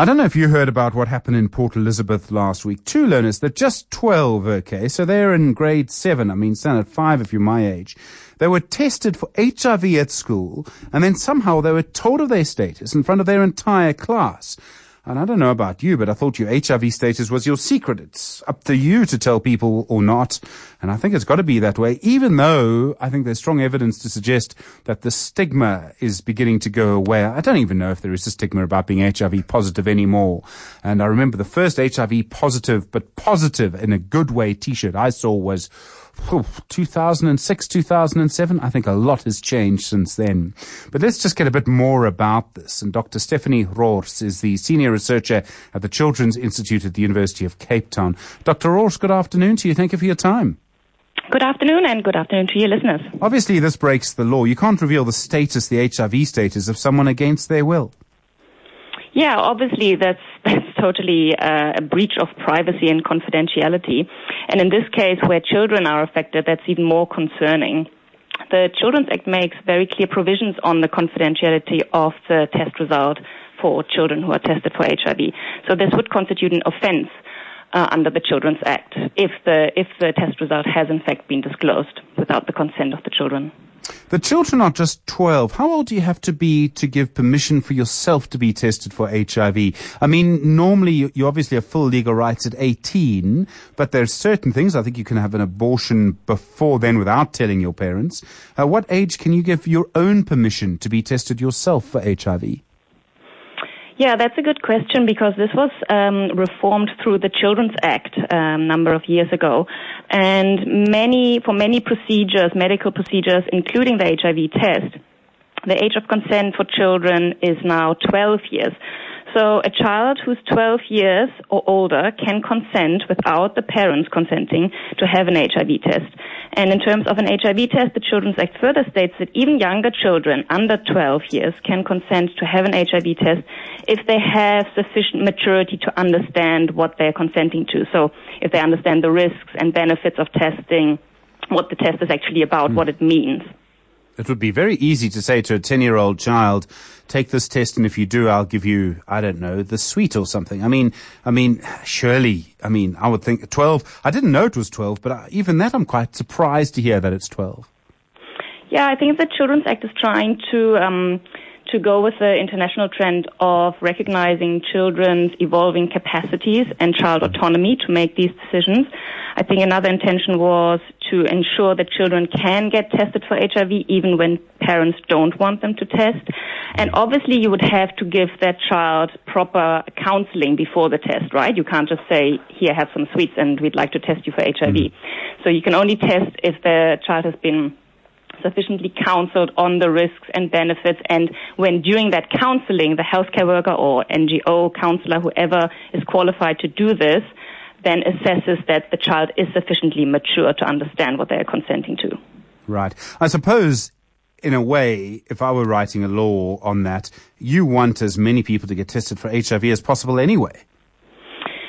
I don't know if you heard about what happened in Port Elizabeth last week. Two learners, they're just 12, okay? So they're in grade 7. I mean, standard 5 if you're my age. They were tested for HIV at school, and then somehow they were told of their status in front of their entire class. And I don't know about you, but I thought your HIV status was your secret. It's up to you to tell people or not. And I think it's got to be that way, even though I think there's strong evidence to suggest that the stigma is beginning to go away. I don't even know if there is a stigma about being HIV positive anymore. And I remember the first HIV positive, but positive in a good way t-shirt I saw was 2006, 2007. I think a lot has changed since then. But let's just get a bit more about this. And Dr. Stefanie Rohrs is the senior researcher at the Children's Institute at the University of Cape Town. Dr. Rohrs, good afternoon to you. Thank you for your time. Good afternoon, and good afternoon to your listeners. Obviously, this breaks the law. You can't reveal the status, the HIV status of someone against their will. Yeah, obviously that's totally uh, a breach of privacy and confidentiality. And in this case, where children are affected, that's even more concerning. The Children's Act makes very clear provisions on the confidentiality of the test result for children who are tested for HIV. So this would constitute an offense uh, under the Children's Act if the if the test result has in fact been disclosed without the consent of the children. The children are just 12. How old do you have to be to give permission for yourself to be tested for HIV? I mean, normally you, obviously have full legal rights at 18, but there's certain things. I think you can have an abortion before then without telling your parents. Uh, what age can you give your own permission to be tested yourself for HIV? Yeah, that's a good question because this was um, reformed through the Children's Act a um, number of years ago, and many for many procedures, medical procedures, including the HIV test, the age of consent for children is now 12 years. So a child who's 12 years or older can consent without the parents consenting to have an HIV test. And in terms of an HIV test, the Children's Act further states that even younger children under 12 years can consent to have an HIV test if they have sufficient maturity to understand what they're consenting to. So if they understand the risks and benefits of testing, what the test is actually about, mm. what it means. It would be very easy to say to a 10 year old child, take this test and if you do, I'll give you, I don't know, the sweet or something. I mean, I mean, surely, I mean, I would think 12, I didn't know it was 12, but even that I'm quite surprised to hear that it's 12. Yeah, I think the Children's Act is trying to, um, to go with the international trend of recognizing children's evolving capacities and child autonomy to make these decisions. I think another intention was to ensure that children can get tested for HIV even when parents don't want them to test. And obviously you would have to give that child proper counseling before the test, right? You can't just say, here, have some sweets and we'd like to test you for HIV. Mm-hmm. So you can only test if the child has been sufficiently counseled on the risks and benefits. And when during that counseling, the healthcare worker or NGO counselor, whoever is qualified to do this, then assesses that the child is sufficiently mature to understand what they are consenting to. Right. I suppose in a way, if I were writing a law on that, you want as many people to get tested for HIV as possible anyway.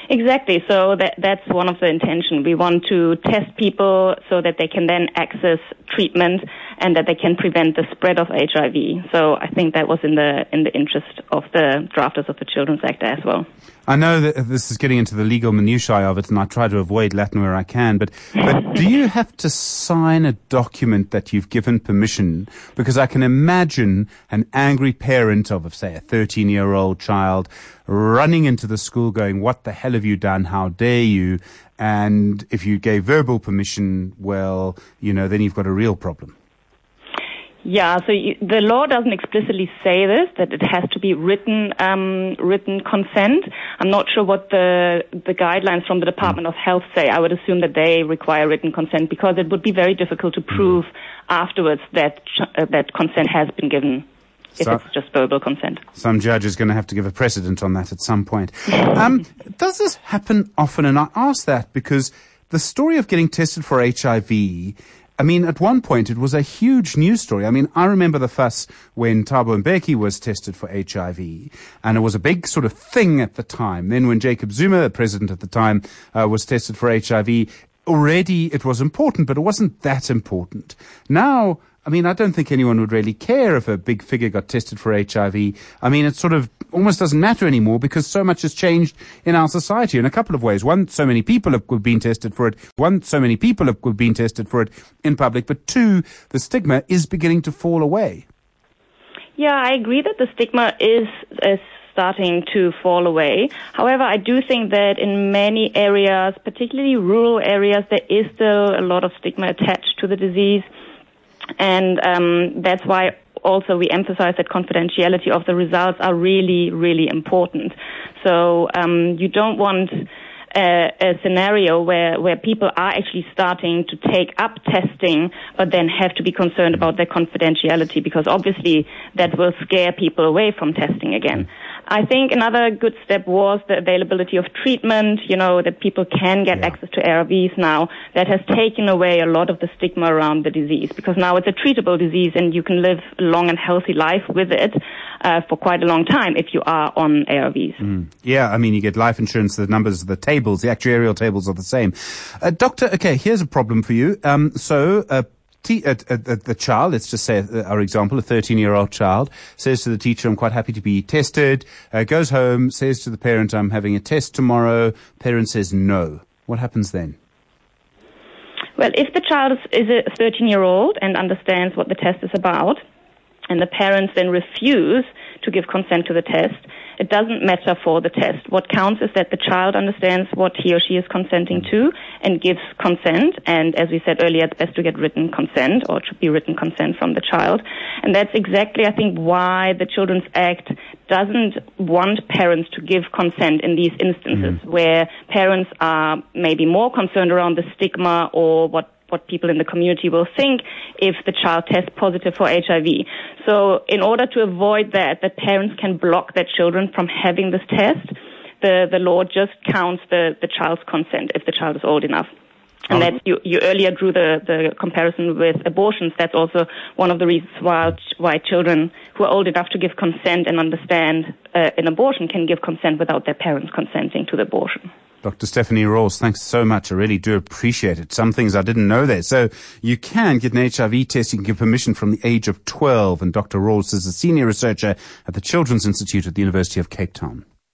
Exactly. So that, that's one of the intention. We want to test people so that they can then access treatment and that they can prevent the spread of HIV. So I think that was in the in the interest of the drafters of the Children's Act as well. I know that this is getting into the legal minutiae of it, and I try to avoid Latin where I can. But, but do you have to sign a document that you've given permission? Because I can imagine an angry parent of, say, a 13 year old child running into the school going, What the hell have you done? How dare you? And if you gave verbal permission, well, you know, then you've got a real problem. Yeah, so you, the law doesn't explicitly say this that it has to be written um, written consent. I'm not sure what the the guidelines from the Department of Health say. I would assume that they require written consent because it would be very difficult to prove afterwards that uh, that consent has been given. If so, it's just verbal consent. Some judge is going to have to give a precedent on that at some point. Um, does this happen often? And I ask that because the story of getting tested for HIV I mean, at one point it was a huge news story. I mean, I remember the fuss when Thabo Mbeki was tested for HIV, and it was a big sort of thing at the time. Then when Jacob Zuma, the president at the time, uh, was tested for HIV, already it was important, but it wasn't that important. Now, I mean, I don't think anyone would really care if a big figure got tested for HIV. I mean, it sort of almost doesn't matter anymore because so much has changed in our society in a couple of ways. One, so many people have been tested for it. One, so many people have been tested for it in public. But two, the stigma is beginning to fall away. Yeah, I agree that the stigma is, is starting to fall away. However, I do think that in many areas, particularly rural areas, there is still a lot of stigma attached to the disease. And um, that's why also we emphasize that confidentiality of the results are really, really important. So um, you don't want a, a, scenario where, where people are actually starting to take up testing, but then have to be concerned about their confidentiality because obviously that will scare people away from testing again. I think another good step was the availability of treatment, you know, that people can get yeah. access to ARVs now. That has taken away a lot of the stigma around the disease because now it's a treatable disease and you can live a long and healthy life with it uh, for quite a long time if you are on ARVs. Mm. Yeah, I mean, you get life insurance, the numbers, the tables, the actuarial tables are the same. Uh, doctor, okay, here's a problem for you. Um, so, uh, T- uh, the child, let's just say uh, our example, a 13 year old child says to the teacher, I'm quite happy to be tested, uh, goes home, says to the parent, I'm having a test tomorrow. Parent says no. What happens then? Well, if the child is a 13 year old and understands what the test is about, and the parents then refuse to give consent to the test, it doesn't matter for the test. What counts is that the child understands what he or she is consenting to and gives consent. And as we said earlier, it's best to get written consent or it should be written consent from the child. And that's exactly, I think, why the Children's Act doesn't want parents to give consent in these instances mm. where parents are maybe more concerned around the stigma or what what people in the community will think if the child tests positive for HIV. So in order to avoid that, that parents can block their children from having this test, the, the law just counts the, the child's consent if the child is old enough. And that you, you earlier drew the, the comparison with abortions. That's also one of the reasons why, why children who are old enough to give consent and understand uh, an abortion can give consent without their parents consenting to the abortion. Dr. Stefanie Rohrs, thanks so much. I really do appreciate it. Some things I didn't know there. So you can get an HIV test. You can get permission from the age of 12. And Dr. Rohrs is a senior researcher at the Children's Institute at the University of Cape Town.